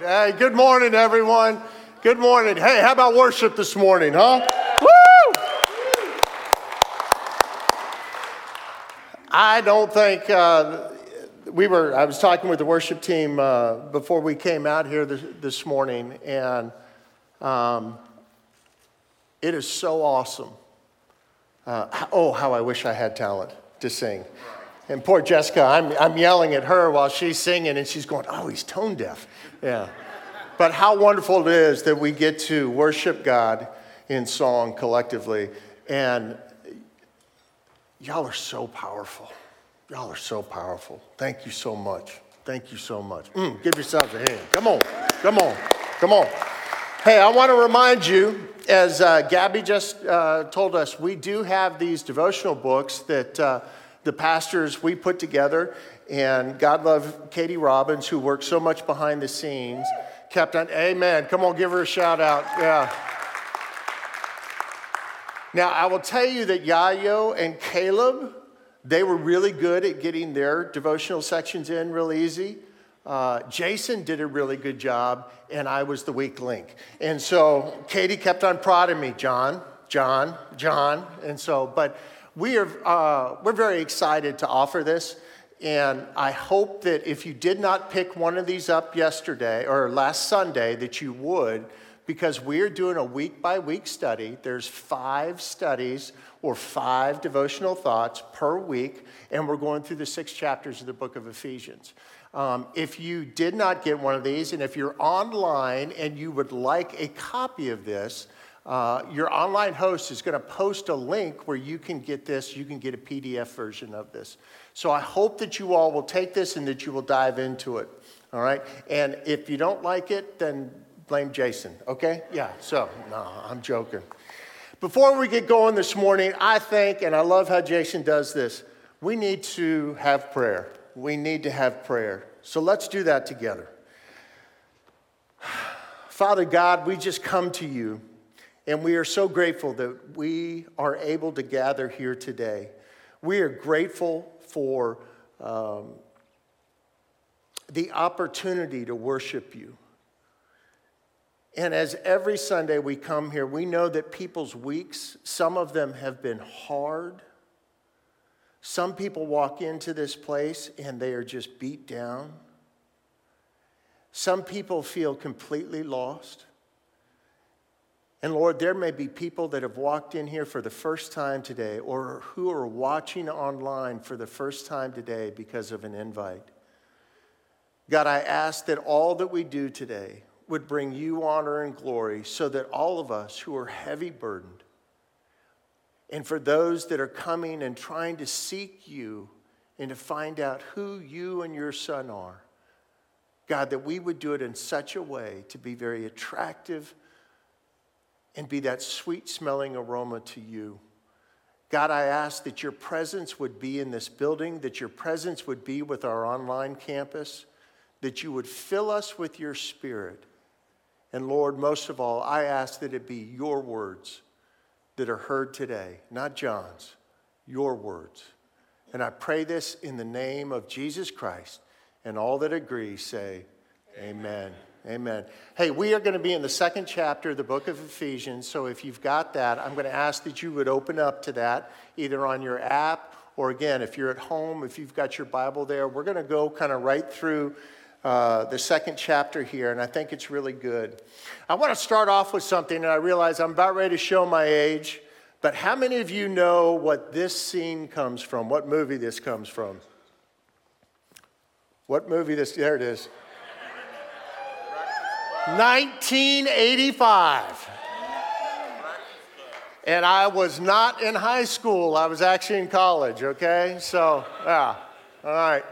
Hey, good morning, everyone. Good morning. Hey, how about worship this morning, huh? Woo! I don't think uh, we were, I was talking with the worship team uh, before we came out here this, this morning, and um, it is so awesome. Uh, oh, how I wish I had talent to sing. And poor Jessica, I'm, I'm yelling at her while she's singing, and she's going, Oh, he's tone deaf. Yeah. But how wonderful it is that we get to worship God in song collectively. And y'all are so powerful. Y'all are so powerful. Thank you so much. Thank you so much. Mm, give yourselves a hand. Come on. Come on. Come on. Hey, I want to remind you, as uh, Gabby just uh, told us, we do have these devotional books that. Uh, the pastors we put together, and God love Katie Robbins, who worked so much behind the scenes, kept on, amen. Come on, give her a shout out. Yeah. Now, I will tell you that Yayo and Caleb, they were really good at getting their devotional sections in real easy. Uh, Jason did a really good job, and I was the weak link. And so Katie kept on prodding me, John, John, John. And so, but we are uh, we're very excited to offer this. And I hope that if you did not pick one of these up yesterday or last Sunday, that you would, because we're doing a week by week study. There's five studies or five devotional thoughts per week, and we're going through the six chapters of the book of Ephesians. Um, if you did not get one of these, and if you're online and you would like a copy of this, uh, your online host is going to post a link where you can get this, you can get a PDF version of this. So I hope that you all will take this and that you will dive into it. All right? And if you don't like it, then blame Jason, okay? Yeah, so, no, I'm joking. Before we get going this morning, I think, and I love how Jason does this, we need to have prayer. We need to have prayer. So let's do that together. Father God, we just come to you. And we are so grateful that we are able to gather here today. We are grateful for um, the opportunity to worship you. And as every Sunday we come here, we know that people's weeks, some of them have been hard. Some people walk into this place and they are just beat down. Some people feel completely lost. And Lord, there may be people that have walked in here for the first time today or who are watching online for the first time today because of an invite. God, I ask that all that we do today would bring you honor and glory so that all of us who are heavy burdened, and for those that are coming and trying to seek you and to find out who you and your son are, God, that we would do it in such a way to be very attractive and be that sweet smelling aroma to you. God, I ask that your presence would be in this building, that your presence would be with our online campus, that you would fill us with your spirit. And Lord, most of all, I ask that it be your words that are heard today, not John's, your words. And I pray this in the name of Jesus Christ. And all that agree say, Amen. Amen. Amen. Hey, we are going to be in the second chapter of the book of Ephesians. So if you've got that, I'm going to ask that you would open up to that either on your app or again, if you're at home, if you've got your Bible there. We're going to go kind of right through uh, the second chapter here, and I think it's really good. I want to start off with something, and I realize I'm about ready to show my age, but how many of you know what this scene comes from? What movie this comes from? What movie this? There it is. 1985. And I was not in high school, I was actually in college, okay? So, yeah, all right.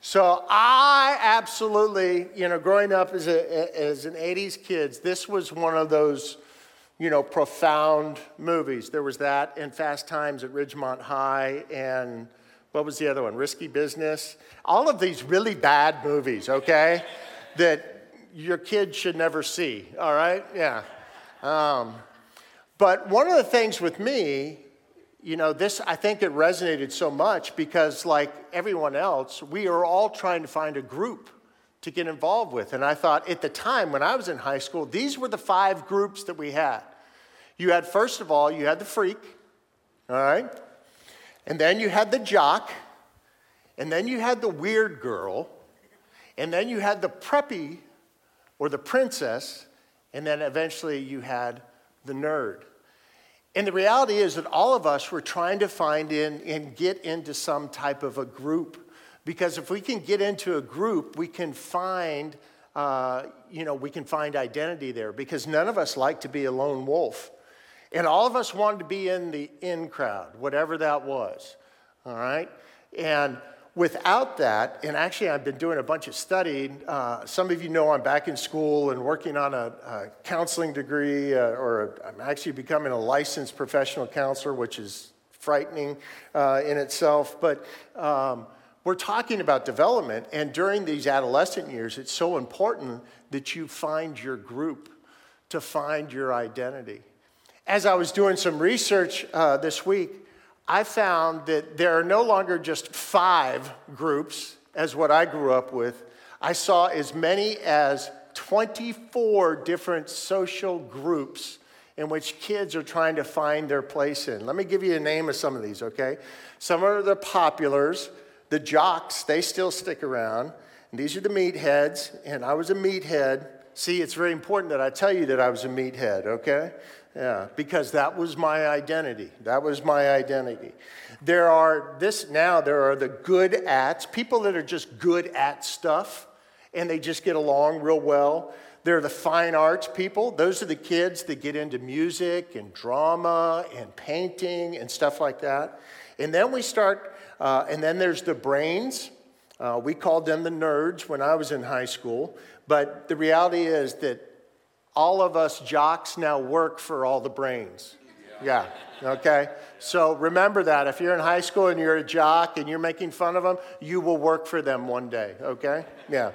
So I absolutely, you know, growing up as, a, as an 80s kid, this was one of those, you know, profound movies. There was that and Fast Times at Ridgemont High and what was the other one? Risky Business. All of these really bad movies, okay? that your kid should never see, all right? Yeah. Um, but one of the things with me, you know, this, I think it resonated so much because, like everyone else, we are all trying to find a group to get involved with. And I thought at the time when I was in high school, these were the five groups that we had. You had, first of all, you had the freak, all right? And then you had the jock, and then you had the weird girl, and then you had the preppy or the princess, and then eventually you had the nerd. And the reality is that all of us were trying to find in and get into some type of a group. Because if we can get into a group, we can find, uh, you know, we can find identity there. Because none of us like to be a lone wolf. And all of us wanted to be in the in crowd, whatever that was. All right? And without that, and actually I've been doing a bunch of studying. Uh, some of you know I'm back in school and working on a, a counseling degree, uh, or i am actually becoming a licensed professional counselor, which is frightening uh, in itself. But um, we're talking about development, and during these adolescent years, it's so important that you find your group, to find your identity. As I was doing some research uh, this week, I found that there are no longer just five groups, as what I grew up with. I saw as many as 24 different social groups in which kids are trying to find their place in. Let me give you a name of some of these, okay? Some are the populars, the jocks, they still stick around. And these are the meatheads, and I was a meathead. See, it's very important that I tell you that I was a meathead, okay? Yeah, because that was my identity. That was my identity. There are this now, there are the good ats, people that are just good at stuff and they just get along real well. There are the fine arts people. Those are the kids that get into music and drama and painting and stuff like that. And then we start, uh, and then there's the brains. Uh, we called them the nerds when I was in high school. But the reality is that all of us jocks now work for all the brains. Yeah, okay? So remember that. If you're in high school and you're a jock and you're making fun of them, you will work for them one day, okay? Yeah.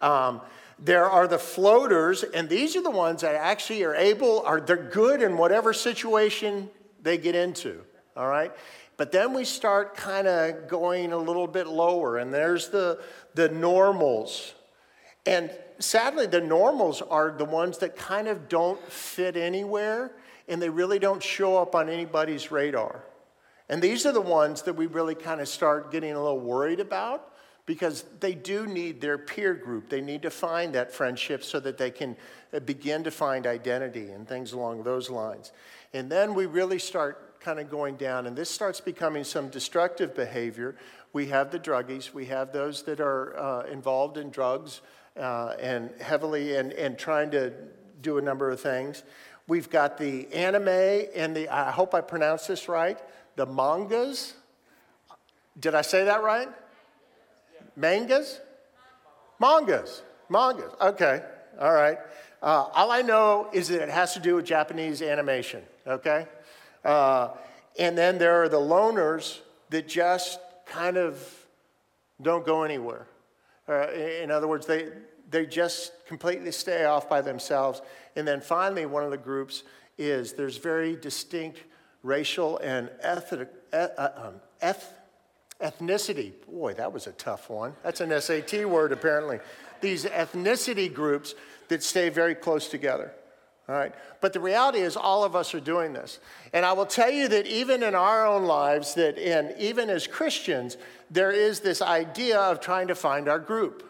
Um, there are the floaters, and these are the ones that actually are able, are they're good in whatever situation they get into, all right? But then we start kind of going a little bit lower, and there's the, the normals. And sadly, the normals are the ones that kind of don't fit anywhere and they really don't show up on anybody's radar. And these are the ones that we really kind of start getting a little worried about because they do need their peer group. They need to find that friendship so that they can uh, begin to find identity and things along those lines. And then we really start kind of going down, and this starts becoming some destructive behavior. We have the druggies, we have those that are uh, involved in drugs uh, and heavily and, and trying to do a number of things. We've got the anime and the, I hope I pronounced this right, the mangas. Did I say that right? Mangas? Mangas. Mangas. Okay. All right. Uh, all I know is that it has to do with Japanese animation, okay? Uh, and then there are the loners that just kind of don't go anywhere. Uh, in other words, they, they just completely stay off by themselves. And then finally, one of the groups is there's very distinct racial and ethnic, uh, um, eth, ethnicity. Boy, that was a tough one. That's an SAT word, apparently. These ethnicity groups that stay very close together. All right. But the reality is, all of us are doing this. And I will tell you that even in our own lives, that and even as Christians, there is this idea of trying to find our group.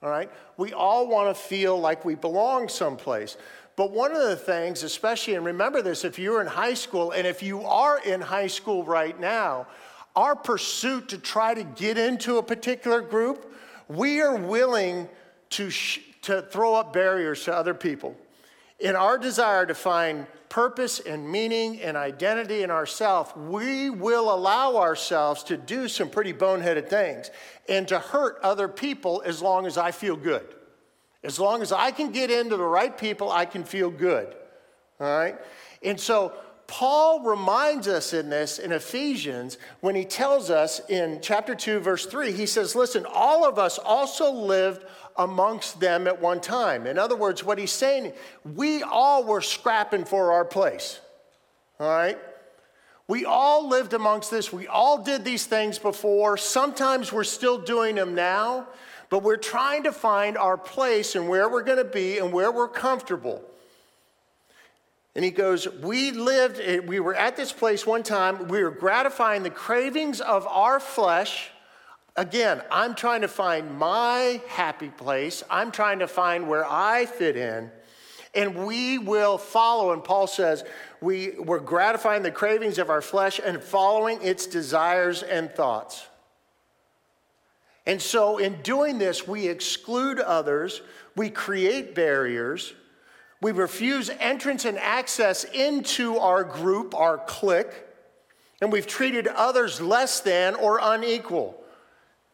All right. We all want to feel like we belong someplace. But one of the things, especially, and remember this if you're in high school, and if you are in high school right now, our pursuit to try to get into a particular group, we are willing to, sh- to throw up barriers to other people in our desire to find purpose and meaning and identity in ourselves, we will allow ourselves to do some pretty boneheaded things and to hurt other people as long as I feel good. As long as I can get into the right people, I can feel good. All right? And so Paul reminds us in this in Ephesians when he tells us in chapter 2, verse 3, he says, Listen, all of us also lived amongst them at one time. In other words, what he's saying, we all were scrapping for our place. All right? We all lived amongst this. We all did these things before. Sometimes we're still doing them now. but we're trying to find our place and where we're going to be and where we're comfortable. And he goes, We lived, eh, we were at this place one time, we were gratifying the cravings of our flesh. Again, I'm trying to find my happy place. I'm trying to find where I fit in. And we will follow. And Paul says, we, we're gratifying the cravings of our flesh and following its desires and thoughts. And so, in doing this, we exclude others, we create barriers, we refuse entrance and access into our group, our clique, and we've treated others less than or unequal.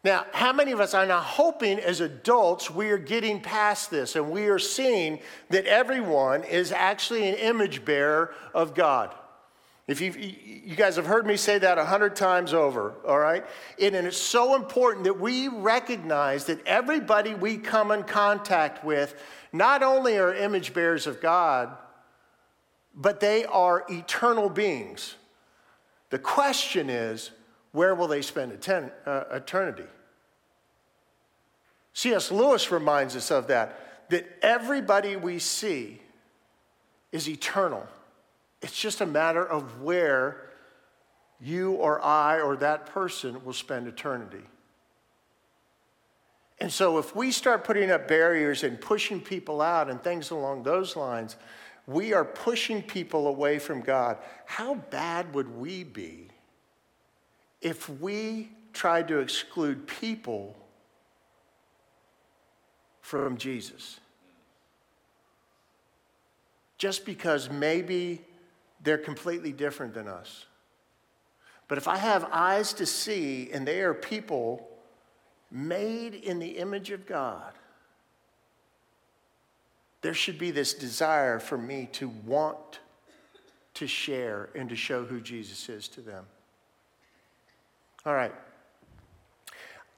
Now, how many of us are now hoping as adults we are getting past this and we are seeing that everyone is actually an image bearer of God? If you you guys have heard me say that a hundred times over, all right? And, and it's so important that we recognize that everybody we come in contact with not only are image bearers of God, but they are eternal beings. The question is, where will they spend uh, eternity? C.S. Lewis reminds us of that, that everybody we see is eternal. It's just a matter of where you or I or that person will spend eternity. And so, if we start putting up barriers and pushing people out and things along those lines, we are pushing people away from God. How bad would we be if we tried to exclude people from Jesus? Just because maybe they're completely different than us. But if I have eyes to see and they are people made in the image of God, there should be this desire for me to want to share and to show who Jesus is to them. All right.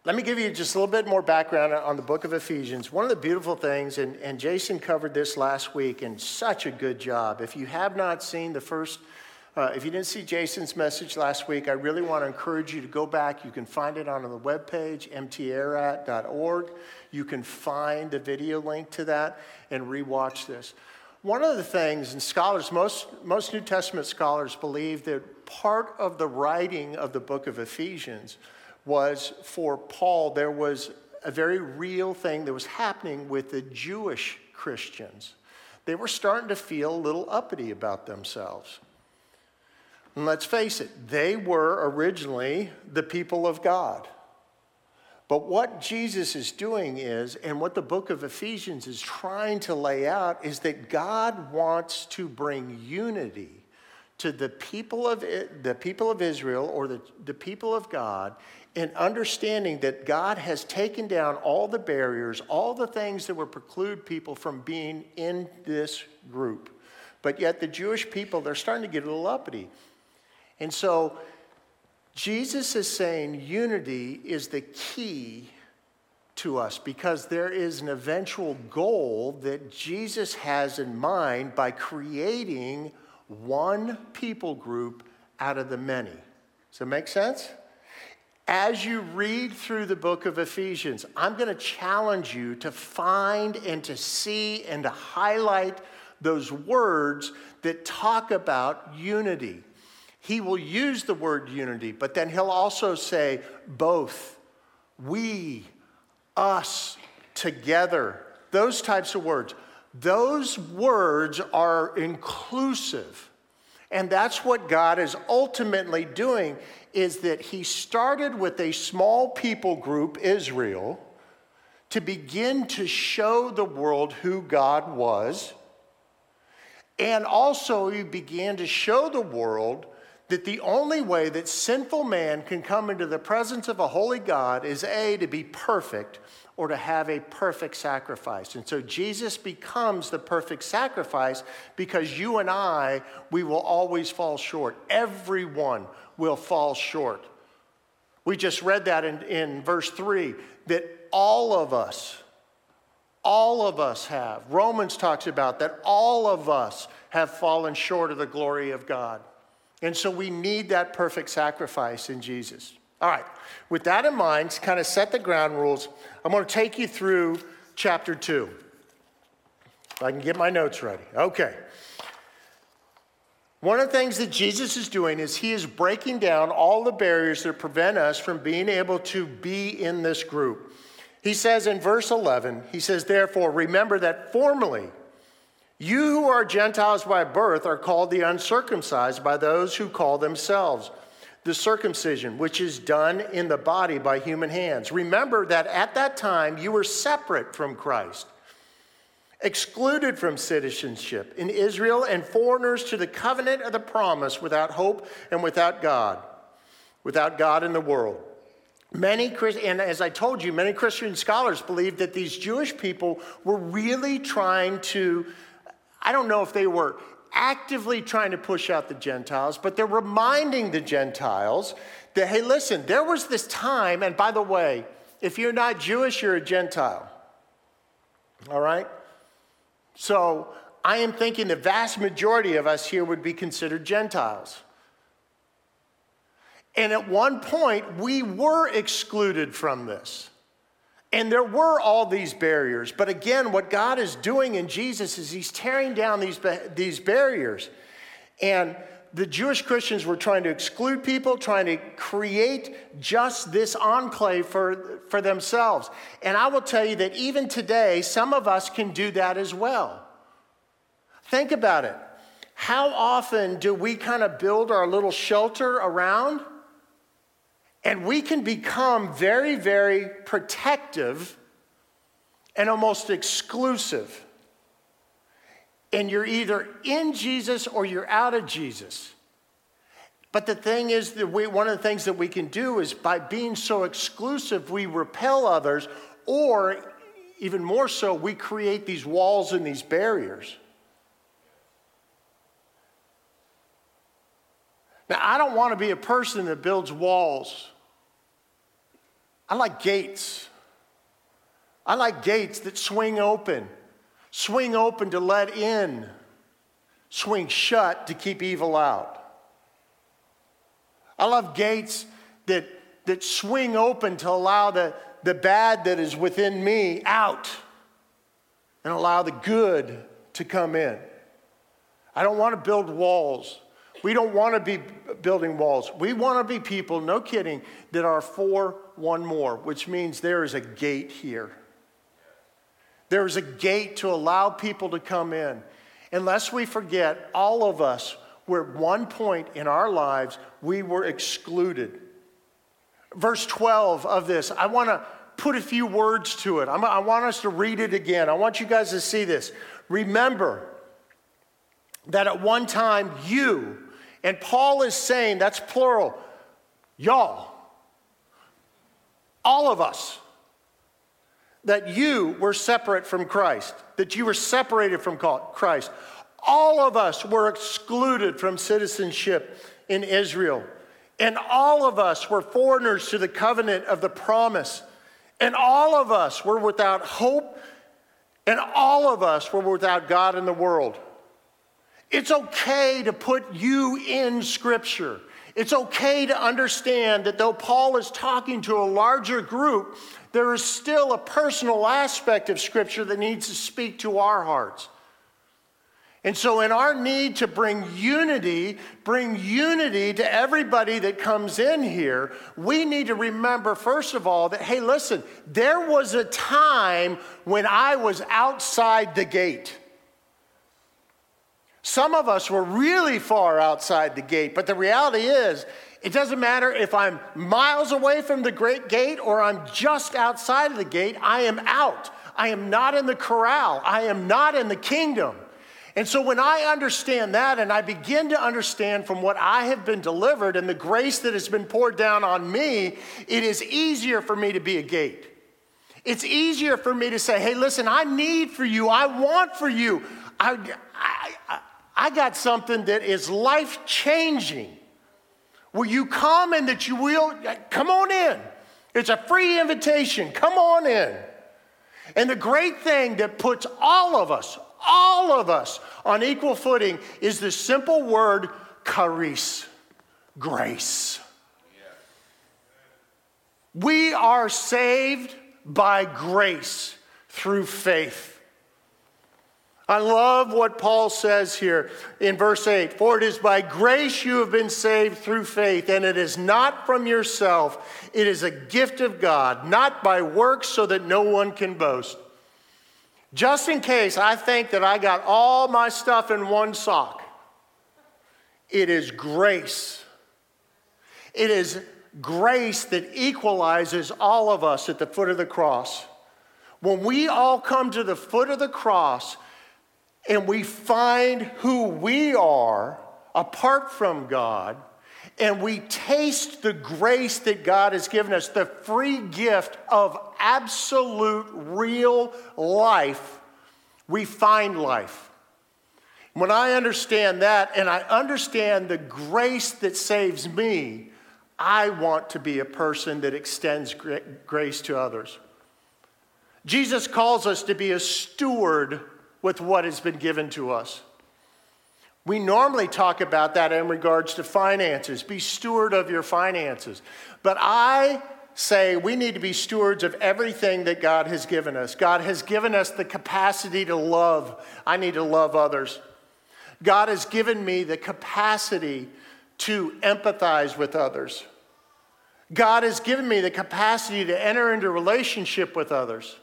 Let me give you just a little bit more background on the book of Ephesians. One of the beautiful things, and, and Jason covered this last week, in such a good job. If you have not seen the first uh, if you didn't see Jason's message last week, I really want to encourage you to go back. You can find it on the webpage, mtararat.org. You can find the video link to that and rewatch this. One of the things, and scholars, most, most New Testament scholars believe that part of the writing of the book of Ephesians was for Paul, there was a very real thing that was happening with the Jewish Christians. They were starting to feel a little uppity about themselves. And let's face it, they were originally the people of God. But what Jesus is doing is, and what the book of Ephesians is trying to lay out, is that God wants to bring unity to the people of, the people of Israel or the, the people of God in understanding that God has taken down all the barriers, all the things that would preclude people from being in this group. But yet, the Jewish people, they're starting to get a little uppity. And so Jesus is saying unity is the key to us because there is an eventual goal that Jesus has in mind by creating one people group out of the many. Does that make sense? As you read through the book of Ephesians, I'm going to challenge you to find and to see and to highlight those words that talk about unity he will use the word unity, but then he'll also say both, we, us, together, those types of words. Those words are inclusive. And that's what God is ultimately doing is that he started with a small people group, Israel, to begin to show the world who God was. And also, he began to show the world that the only way that sinful man can come into the presence of a holy God is A, to be perfect or to have a perfect sacrifice. And so Jesus becomes the perfect sacrifice because you and I, we will always fall short. Everyone will fall short. We just read that in, in verse 3 that all of us, all of us have. Romans talks about that all of us have fallen short of the glory of God. And so we need that perfect sacrifice in Jesus. All right, with that in mind, to kind of set the ground rules, I'm going to take you through chapter 2. If I can get my notes ready. Okay. One of the things that Jesus is doing is he is breaking down all the barriers that prevent us from being able to be in this group. He says in verse 11, he says, Therefore, remember that formerly you who are Gentiles by birth are called the uncircumcised by those who call themselves the circumcision, which is done in the body by human hands. Remember that at that time you were separate from Christ, excluded from citizenship in Israel, and foreigners to the covenant of the promise without hope and without God, without God in the world. Many, and as I told you, many Christian scholars believe that these Jewish people were really trying to, I don't know if they were actively trying to push out the Gentiles, but they're reminding the Gentiles that, hey, listen, there was this time, and by the way, if you're not Jewish, you're a Gentile. All right? So I am thinking the vast majority of us here would be considered Gentiles. And at one point, we were excluded from this. And there were all these barriers. But again, what God is doing in Jesus is He's tearing down these, these barriers. And the Jewish Christians were trying to exclude people, trying to create just this enclave for, for themselves. And I will tell you that even today, some of us can do that as well. Think about it. How often do we kind of build our little shelter around? And we can become very, very protective and almost exclusive. And you're either in Jesus or you're out of Jesus. But the thing is that we, one of the things that we can do is by being so exclusive, we repel others, or even more so, we create these walls and these barriers. Now, I don't want to be a person that builds walls. I like gates. I like gates that swing open, swing open to let in, swing shut to keep evil out. I love gates that, that swing open to allow the, the bad that is within me out and allow the good to come in. I don't want to build walls. We don't want to be building walls. We want to be people, no kidding, that are for one more, which means there is a gate here. There is a gate to allow people to come in. Unless we forget, all of us were at one point in our lives, we were excluded. Verse 12 of this, I want to put a few words to it. i want us to read it again. I want you guys to see this. Remember that at one time you, and Paul is saying, that's plural, y'all, all of us, that you were separate from Christ, that you were separated from Christ. All of us were excluded from citizenship in Israel. And all of us were foreigners to the covenant of the promise. And all of us were without hope. And all of us were without God in the world. It's okay to put you in Scripture. It's okay to understand that though Paul is talking to a larger group, there is still a personal aspect of Scripture that needs to speak to our hearts. And so, in our need to bring unity, bring unity to everybody that comes in here, we need to remember, first of all, that, hey, listen, there was a time when I was outside the gate. Some of us were really far outside the gate, but the reality is, it doesn't matter if I'm miles away from the great gate or I'm just outside of the gate, I am out. I am not in the corral. I am not in the kingdom. And so when I understand that and I begin to understand from what I have been delivered and the grace that has been poured down on me, it is easier for me to be a gate. It's easier for me to say, hey, listen, I need for you, I want for you. I, I, I got something that is life changing. Will you come and that you will? Uh, come on in. It's a free invitation. Come on in. And the great thing that puts all of us, all of us on equal footing is the simple word charis, grace. We are saved by grace through faith. I love what Paul says here in verse 8 For it is by grace you have been saved through faith, and it is not from yourself. It is a gift of God, not by works, so that no one can boast. Just in case I think that I got all my stuff in one sock, it is grace. It is grace that equalizes all of us at the foot of the cross. When we all come to the foot of the cross, and we find who we are apart from God, and we taste the grace that God has given us, the free gift of absolute real life, we find life. When I understand that and I understand the grace that saves me, I want to be a person that extends grace to others. Jesus calls us to be a steward with what has been given to us. We normally talk about that in regards to finances. Be steward of your finances. But I say we need to be stewards of everything that God has given us. God has given us the capacity to love. I need to love others. God has given me the capacity to empathize with others. God has given me the capacity to enter into relationship with others.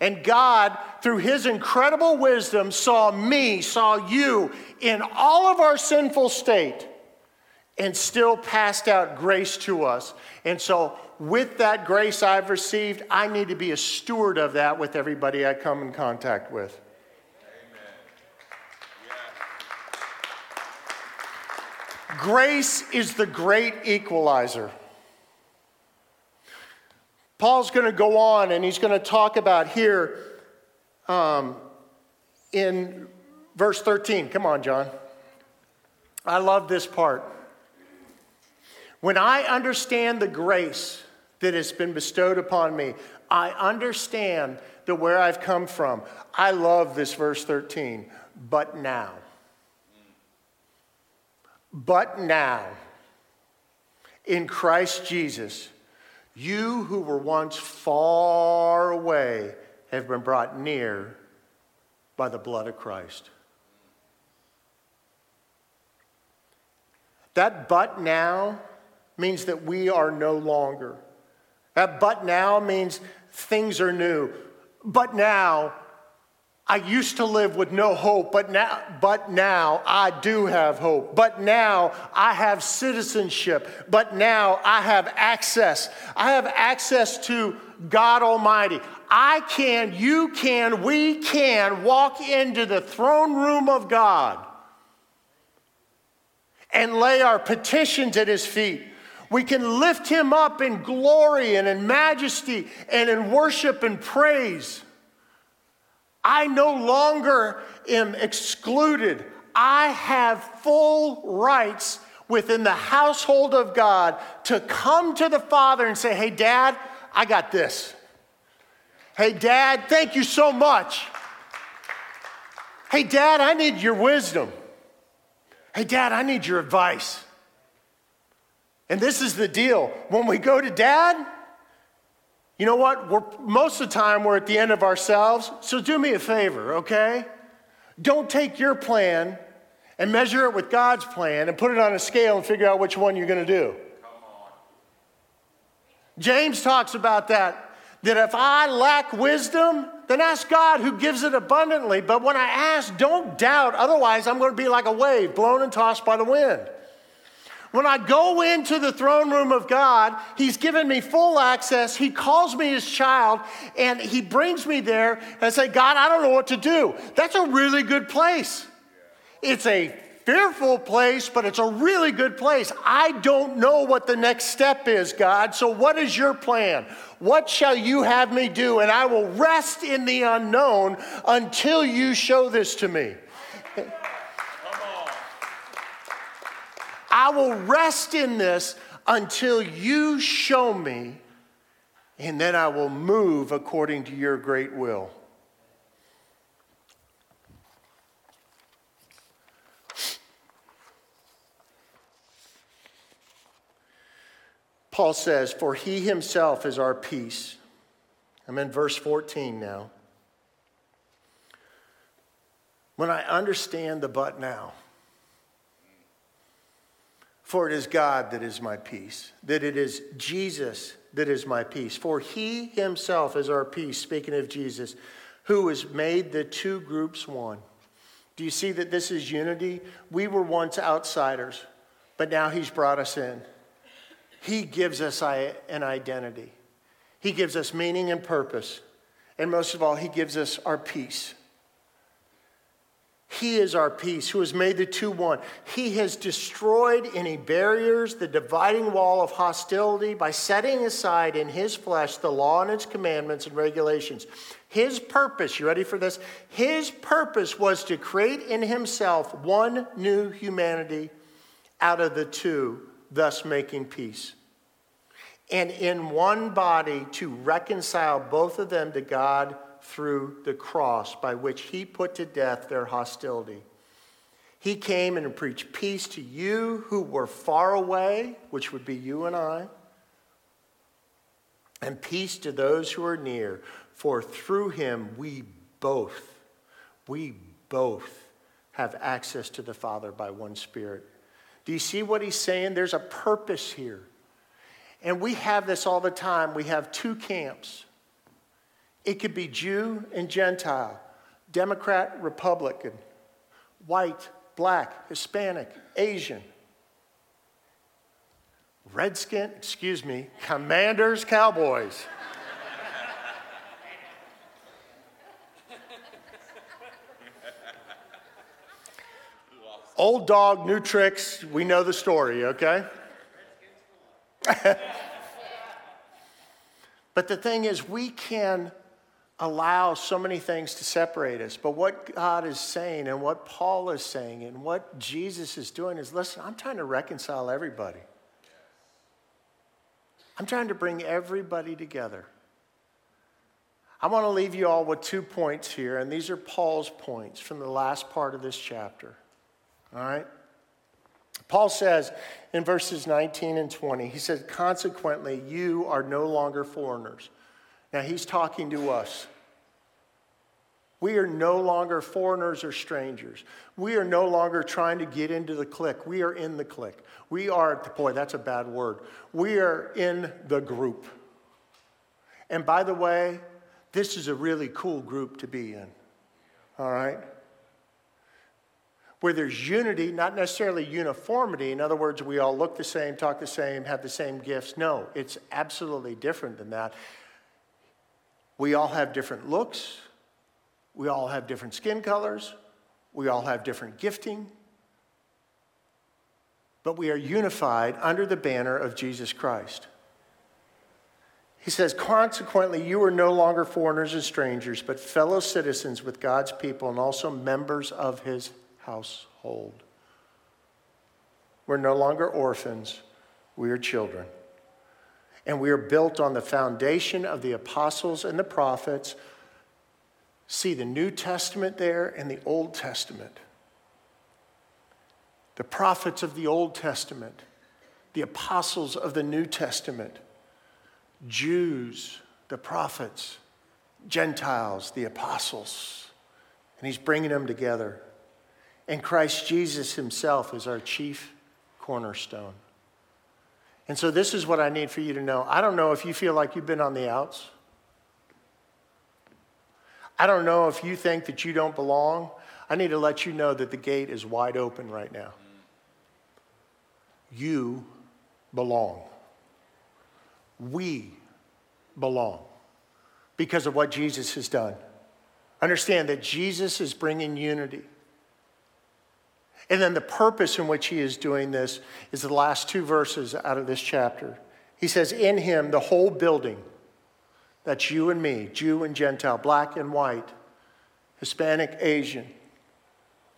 And God, through his incredible wisdom, saw me, saw you in all of our sinful state and still passed out grace to us. And so, with that grace I've received, I need to be a steward of that with everybody I come in contact with. Grace is the great equalizer. Paul's going to go on and he's going to talk about here um, in verse 13. Come on, John. I love this part. When I understand the grace that has been bestowed upon me, I understand the where I've come from. I love this verse 13. But now. But now, in Christ Jesus, you who were once far away have been brought near by the blood of Christ. That but now means that we are no longer. That but now means things are new. But now I used to live with no hope, but now, but now I do have hope. But now I have citizenship. But now I have access. I have access to God Almighty. I can, you can, we can walk into the throne room of God and lay our petitions at His feet. We can lift Him up in glory and in majesty and in worship and praise. I no longer am excluded. I have full rights within the household of God to come to the Father and say, Hey, Dad, I got this. Hey, Dad, thank you so much. Hey, Dad, I need your wisdom. Hey, Dad, I need your advice. And this is the deal. When we go to Dad, you know what? We're, most of the time, we're at the end of ourselves. So do me a favor, okay? Don't take your plan and measure it with God's plan and put it on a scale and figure out which one you're going to do. James talks about that. That if I lack wisdom, then ask God who gives it abundantly. But when I ask, don't doubt, otherwise, I'm going to be like a wave blown and tossed by the wind. When I go into the throne room of God, He's given me full access. He calls me His child, and He brings me there and I say, God, I don't know what to do. That's a really good place. It's a fearful place, but it's a really good place. I don't know what the next step is, God. So, what is your plan? What shall you have me do? And I will rest in the unknown until you show this to me. I will rest in this until you show me, and then I will move according to your great will. Paul says, For he himself is our peace. I'm in verse 14 now. When I understand the but now, for it is God that is my peace, that it is Jesus that is my peace. For he himself is our peace, speaking of Jesus, who has made the two groups one. Do you see that this is unity? We were once outsiders, but now he's brought us in. He gives us an identity, he gives us meaning and purpose. And most of all, he gives us our peace. He is our peace, who has made the two one. He has destroyed any barriers, the dividing wall of hostility, by setting aside in his flesh the law and its commandments and regulations. His purpose, you ready for this? His purpose was to create in himself one new humanity out of the two, thus making peace. And in one body to reconcile both of them to God through the cross by which he put to death their hostility. He came and preached peace to you who were far away, which would be you and I, and peace to those who are near. For through him we both, we both have access to the Father by one Spirit. Do you see what he's saying? There's a purpose here. And we have this all the time. We have two camps. It could be Jew and Gentile, Democrat, Republican, white, black, Hispanic, Asian, redskin, excuse me, commanders, cowboys. Old dog, new tricks. We know the story, okay? but the thing is, we can allow so many things to separate us. But what God is saying and what Paul is saying and what Jesus is doing is listen, I'm trying to reconcile everybody. I'm trying to bring everybody together. I want to leave you all with two points here, and these are Paul's points from the last part of this chapter. All right? Paul says in verses 19 and 20, he says, Consequently, you are no longer foreigners now, he's talking to us. We are no longer foreigners or strangers. We are no longer trying to get into the clique. We are in the clique. We are, boy, that's a bad word. We are in the group. And by the way, this is a really cool group to be in. All right? Where there's unity, not necessarily uniformity. In other words, we all look the same, talk the same, have the same gifts. No, it's absolutely different than that. We all have different looks. We all have different skin colors. We all have different gifting. But we are unified under the banner of Jesus Christ. He says, Consequently, you are no longer foreigners and strangers, but fellow citizens with God's people and also members of his household. We're no longer orphans, we are children and we are built on the foundation of the apostles and the prophets. See the New Testament there and the Old Testament. The prophets of the Old Testament, the apostles of the New Testament, Jews, the prophets, Gentiles, the apostles. And he's bringing them together. And Christ Jesus himself is our chief cornerstone. And so, this is what I need for you to know. I don't know if you feel like you've been on the outs. I don't know if you think that you don't belong. I need to let you know that the gate is wide open right now. You belong. We belong because of what Jesus has done. Understand that Jesus is bringing unity. And then the purpose in which he is doing this is the last two verses out of this chapter. He says, In him, the whole building, that's you and me, Jew and Gentile, black and white, Hispanic, Asian,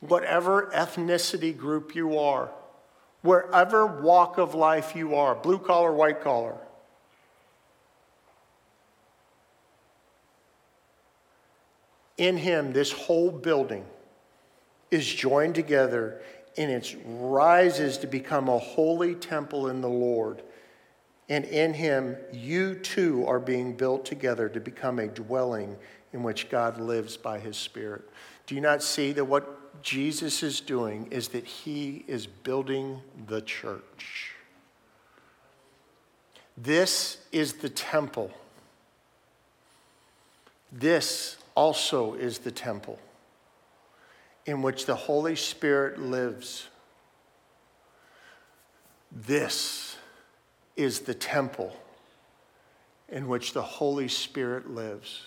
whatever ethnicity group you are, wherever walk of life you are, blue collar, white collar. In him, this whole building is joined together and it rises to become a holy temple in the Lord. And in him, you too are being built together to become a dwelling in which God lives by his Spirit. Do you not see that what Jesus is doing is that he is building the church? This is the temple. This also is the temple in which the Holy Spirit lives. This is the temple in which the Holy Spirit lives.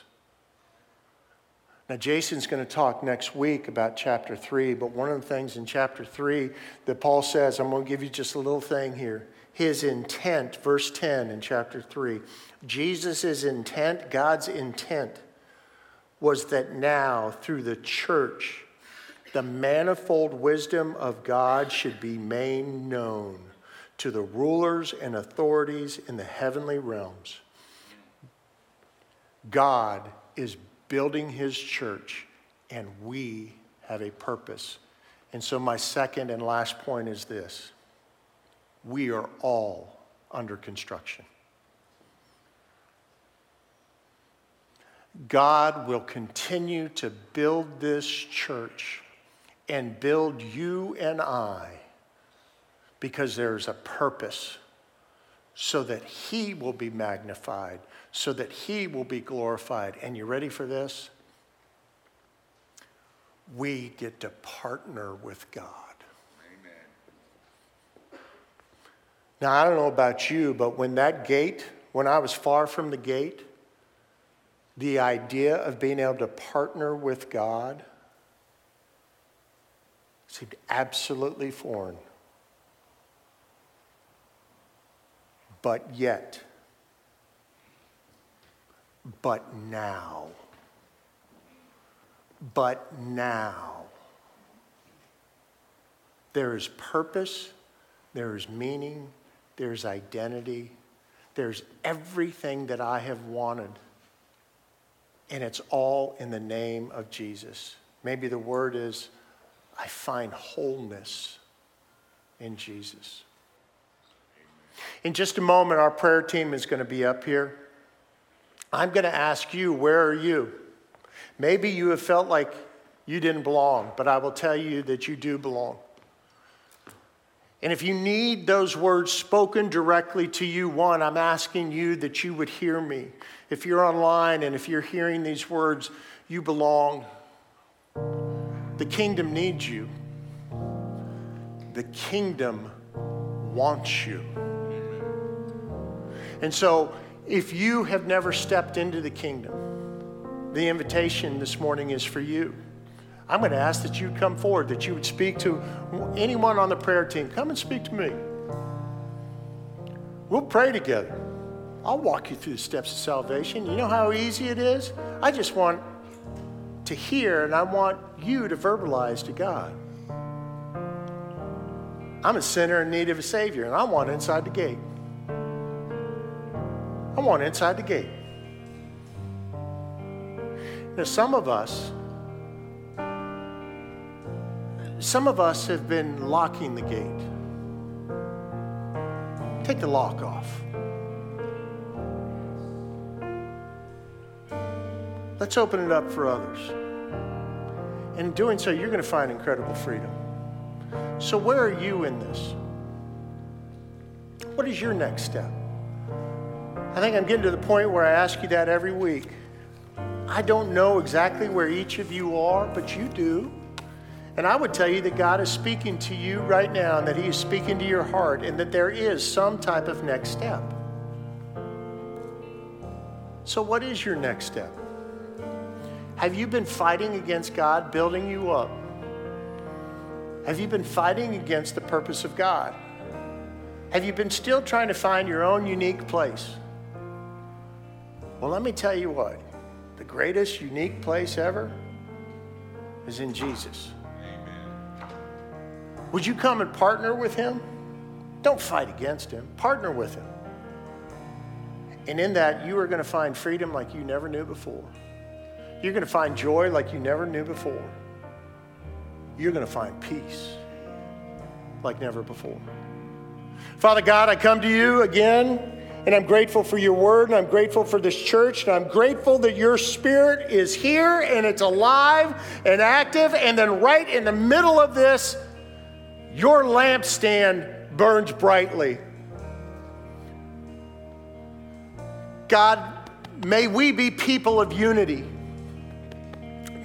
Now, Jason's going to talk next week about chapter 3, but one of the things in chapter 3 that Paul says, I'm going to give you just a little thing here. His intent, verse 10 in chapter 3, Jesus' intent, God's intent, was that now, through the church, the manifold wisdom of God should be made known to the rulers and authorities in the heavenly realms. God is building his church, and we have a purpose. And so, my second and last point is this we are all under construction. God will continue to build this church and build you and I because there's a purpose so that He will be magnified, so that He will be glorified. And you ready for this? We get to partner with God. Amen. Now, I don't know about you, but when that gate, when I was far from the gate, the idea of being able to partner with God seemed absolutely foreign. But yet, but now, but now, there is purpose, there is meaning, there's identity, there's everything that I have wanted. And it's all in the name of Jesus. Maybe the word is I find wholeness in Jesus. In just a moment, our prayer team is going to be up here. I'm going to ask you, where are you? Maybe you have felt like you didn't belong, but I will tell you that you do belong. And if you need those words spoken directly to you, one, I'm asking you that you would hear me. If you're online and if you're hearing these words, you belong. The kingdom needs you. The kingdom wants you. And so, if you have never stepped into the kingdom, the invitation this morning is for you. I'm going to ask that you come forward, that you would speak to anyone on the prayer team. Come and speak to me. We'll pray together. I'll walk you through the steps of salvation. You know how easy it is? I just want to hear, and I want you to verbalize to God. I'm a sinner in need of a Savior, and I want inside the gate. I want inside the gate. Now, some of us, some of us have been locking the gate. Take the lock off. Let's open it up for others. And in doing so, you're going to find incredible freedom. So, where are you in this? What is your next step? I think I'm getting to the point where I ask you that every week. I don't know exactly where each of you are, but you do. And I would tell you that God is speaking to you right now and that He is speaking to your heart and that there is some type of next step. So, what is your next step? Have you been fighting against God building you up? Have you been fighting against the purpose of God? Have you been still trying to find your own unique place? Well, let me tell you what the greatest unique place ever is in Jesus. Amen. Would you come and partner with Him? Don't fight against Him, partner with Him. And in that, you are going to find freedom like you never knew before. You're going to find joy like you never knew before. You're going to find peace like never before. Father God, I come to you again And I'm grateful for your word, and I'm grateful for this church, and I'm grateful that your spirit is here and it's alive and active. And then, right in the middle of this, your lampstand burns brightly. God, may we be people of unity.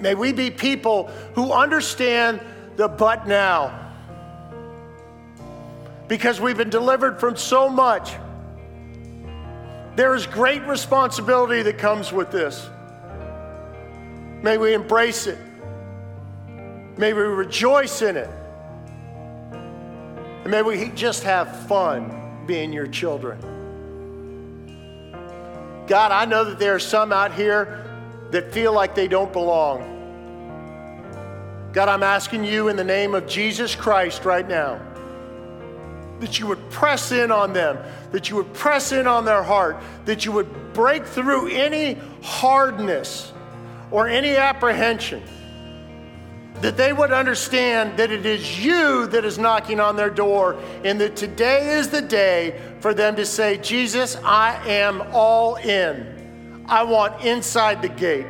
May we be people who understand the but now. Because we've been delivered from so much. There is great responsibility that comes with this. May we embrace it. May we rejoice in it. And may we just have fun being your children. God, I know that there are some out here that feel like they don't belong. God, I'm asking you in the name of Jesus Christ right now that you would press in on them, that you would press in on their heart, that you would break through any hardness or any apprehension, that they would understand that it is you that is knocking on their door, and that today is the day for them to say, Jesus, I am all in. I want inside the gate.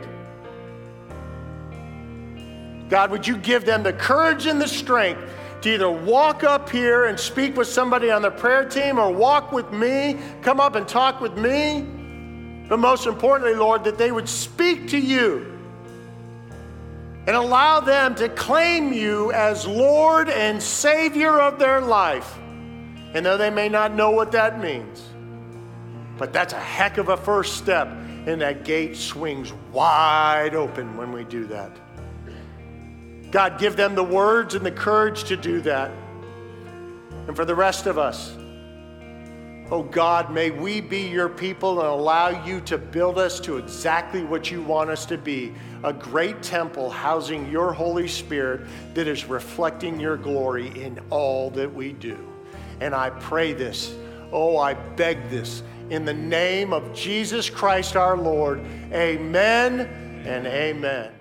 God, would you give them the courage and the strength to either walk up here and speak with somebody on the prayer team or walk with me, come up and talk with me. But most importantly, Lord, that they would speak to you and allow them to claim you as Lord and Savior of their life. And though they may not know what that means, but that's a heck of a first step, and that gate swings wide open when we do that. God, give them the words and the courage to do that. And for the rest of us, oh God, may we be your people and allow you to build us to exactly what you want us to be a great temple housing your Holy Spirit that is reflecting your glory in all that we do. And I pray this, oh, I beg this in the name of Jesus Christ our Lord. Amen and amen.